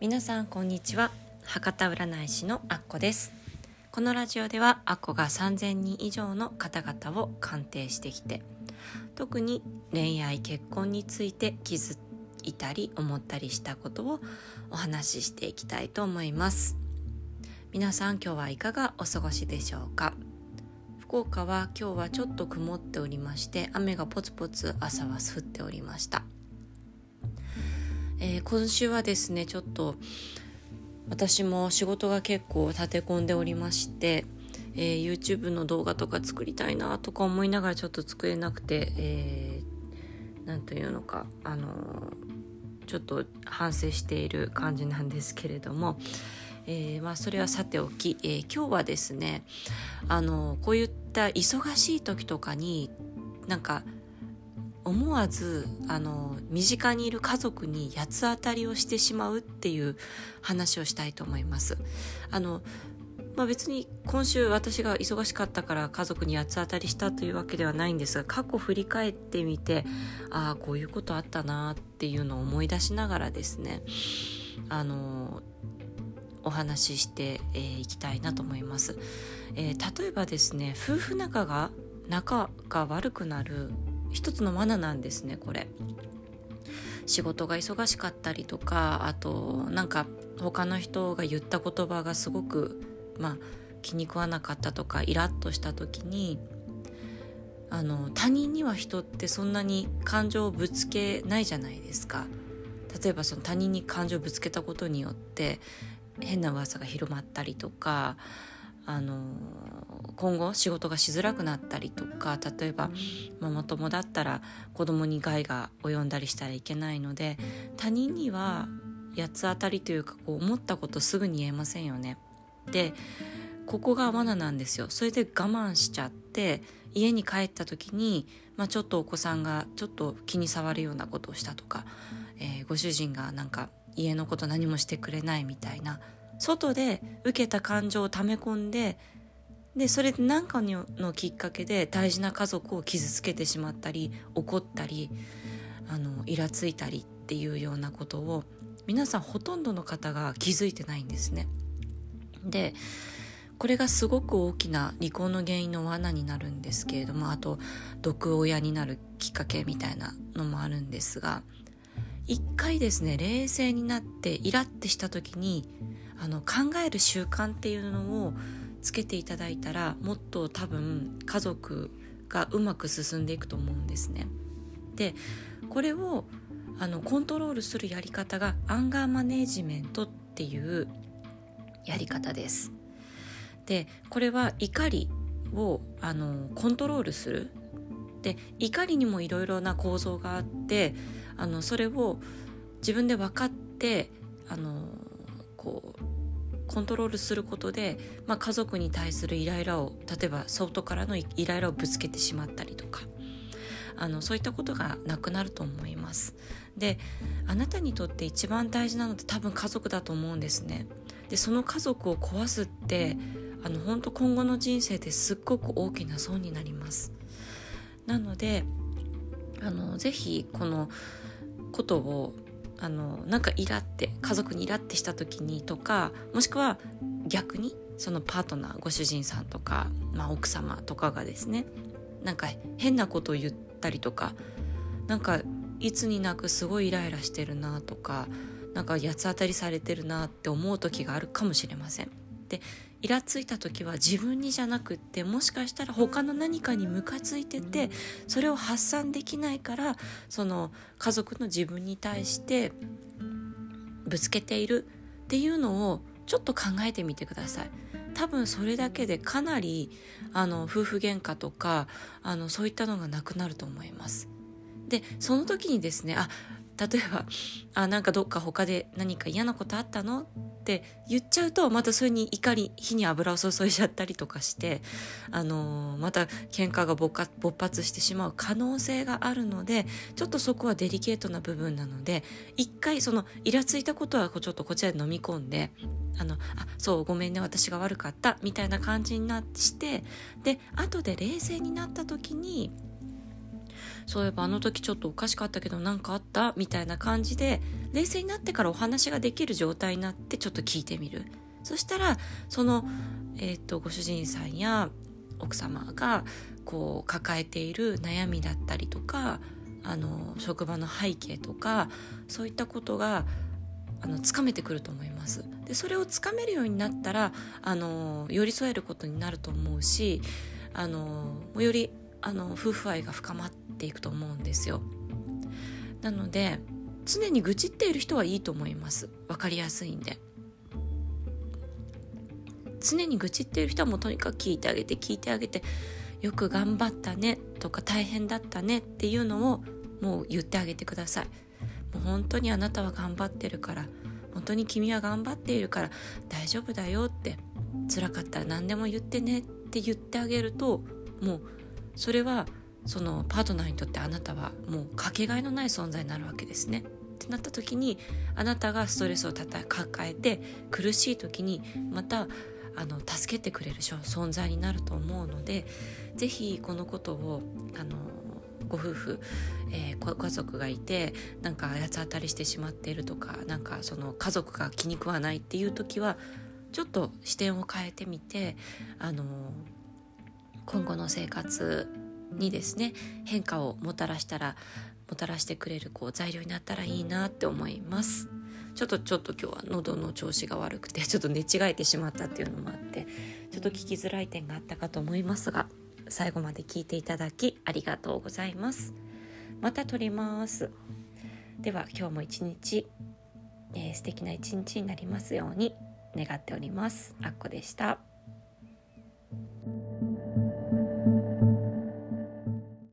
皆さんこんにちは。博多占い師のアッコです。このラジオではアッコが3000人以上の方々を鑑定してきて特に恋愛結婚について気づいたり思ったりしたことをお話ししていきたいと思います。皆さん今日はいかがお過ごしでしょうか？福岡は今日はちょっと曇っておりまして雨がポツポツ朝は降っておりました。えー、今週はですねちょっと私も仕事が結構立て込んでおりまして、えー、YouTube の動画とか作りたいなとか思いながらちょっと作れなくて、えー、というのかあのー、ちょっと反省している感じなんですけれども、えー、まあ、それはさておき、え今日はですねあのこういった忙しい時とかになんか思わずあの身近にいる家族に八つ当たりをしてしまうっていう話をしたいと思います。あのまあ、別に今週私が忙しかったから家族に八つ当たりしたというわけではないんですが過去振り返ってみてああこういうことあったなっていうのを思い出しながらですねあのお話ししてい、えー、きたいなと思います、えー、例えばですね夫婦仲が仲が悪くなる一つの罠なんですねこれ。仕事が忙しかったりとかあとなんか他の人が言った言葉がすごくまあ気に食わなかったとかイラッとした時にあの他人には人ってそんなに感情をぶつけないじゃないですか。例えばその他人に感情をぶつけたことによって変な噂が広まったりとかあの今後仕事がしづらくなったりとか例えばママ友だったら子供に害が及んだりしたらいけないので他人には八つ当たりというかこう思ったことすぐに言えませんよね。でここが罠なんですよそれで我慢しちゃって家に帰った時に、まあ、ちょっとお子さんがちょっと気に障るようなことをしたとか、えー、ご主人がなんか家のこと何もしてくれないみたいな外で受けた感情を溜め込んででそれで何かのきっかけで大事な家族を傷つけてしまったり怒ったりあのイラついたりっていうようなことを皆さんほとんどの方が気づいてないんですね。でこれがすごく大きな離婚の原因の罠になるんですけれどもあと毒親になるきっかけみたいなのもあるんですが一回ですね冷静になってイラってした時にあの考える習慣っていうのをつけていただいたらもっと多分家族がうまく進んでいくと思うんですね。でこれをあのコントロールするやり方がアンガーマネジメントっていうやり方です。でこれは怒りをあのコントロールするで怒りにもいろいろな構造があってあのそれを自分で分かってあのこうコントロールすることで、まあ、家族に対するイライラを例えば外からのイライラをぶつけてしまったりとかあのそういったことがなくなると思います。であなたにとって一番大事なのって多分家族だと思うんですね。でその家族を壊すってあの本当今後の人生ですっごく大きな損になります。なのであのぜひこのことをあのなんかイラって家族にイラってした時にとかもしくは逆にそのパートナーご主人さんとか、まあ、奥様とかがですねなんか変なことを言ったりとかなんかいつになくすごいイライラしてるなとかなんか八つ当たりされてるなって思う時があるかもしれません。でイラついた時は自分にじゃなくってもしかしたら他の何かにムカついててそれを発散できないからその家族の自分に対してぶつけているっていうのをちょっと考えてみてください。多分それだけでかなりあの夫婦喧嘩とかあのそういったのがなくなると思います。でその時にですねあ例えば「あなんかどっか他で何か嫌なことあったの?」っって言っちゃうとまたそれに怒り火に油を注いじゃったりとかして、あのー、また喧嘩が勃発してしまう可能性があるのでちょっとそこはデリケートな部分なので一回そのイラついたことはちょっとこちらで飲み込んであのあそうごめんね私が悪かったみたいな感じになってで後で冷静になった時にそういえばあの時ちょっとおかしかったけど何かあった？みたいな感じで冷静になってからお話ができる状態になってちょっと聞いてみる。そしたらその、えーと、ご主人さんや奥様がこう抱えている悩みだったりとかあの職場の背景とかそういったことがあのつかめてくると思います。でそれをつかめるようになったらあの寄り添えることになると思うしあのよりあの夫婦愛が深まっていくと思うんですよ。なので常に愚痴っている人はいいと思います。分かりやすいんで。常に愚痴っている人はもうとにかく聞いてあげて聞いてあげてよく頑張ったねとか大変だったねっていうのをもう言ってあげてください。もう本当にあなたは頑張ってるから本当に君は頑張っているから大丈夫だよって辛かったら何でも言ってねって言ってあげるともうそれはそのパートナーにとってあなたはもうかけがえのない存在になるわけですね。ってなった時にあなたがストレスを抱えて苦しい時にまたあの助けてくれる存在になると思うので是非このことをあのご夫婦、えー、ご家族がいてなんか八つ当たりしてしまっているとかなんかその家族が気に食わないっていう時はちょっと視点を変えてみてあの今後の生活にですね変化をもたらしたらもたらしてくれるこう材料になったらいいなって思います。ちょっとちょっと今日は喉の調子が悪くてちょっと寝違えてしまったっていうのもあってちょっと聞きづらい点があったかと思いますが最後まで聞いていただきありがとうございます。また撮ります。では今日も一日、えー、素敵な一日になりますように願っております。あっこでした。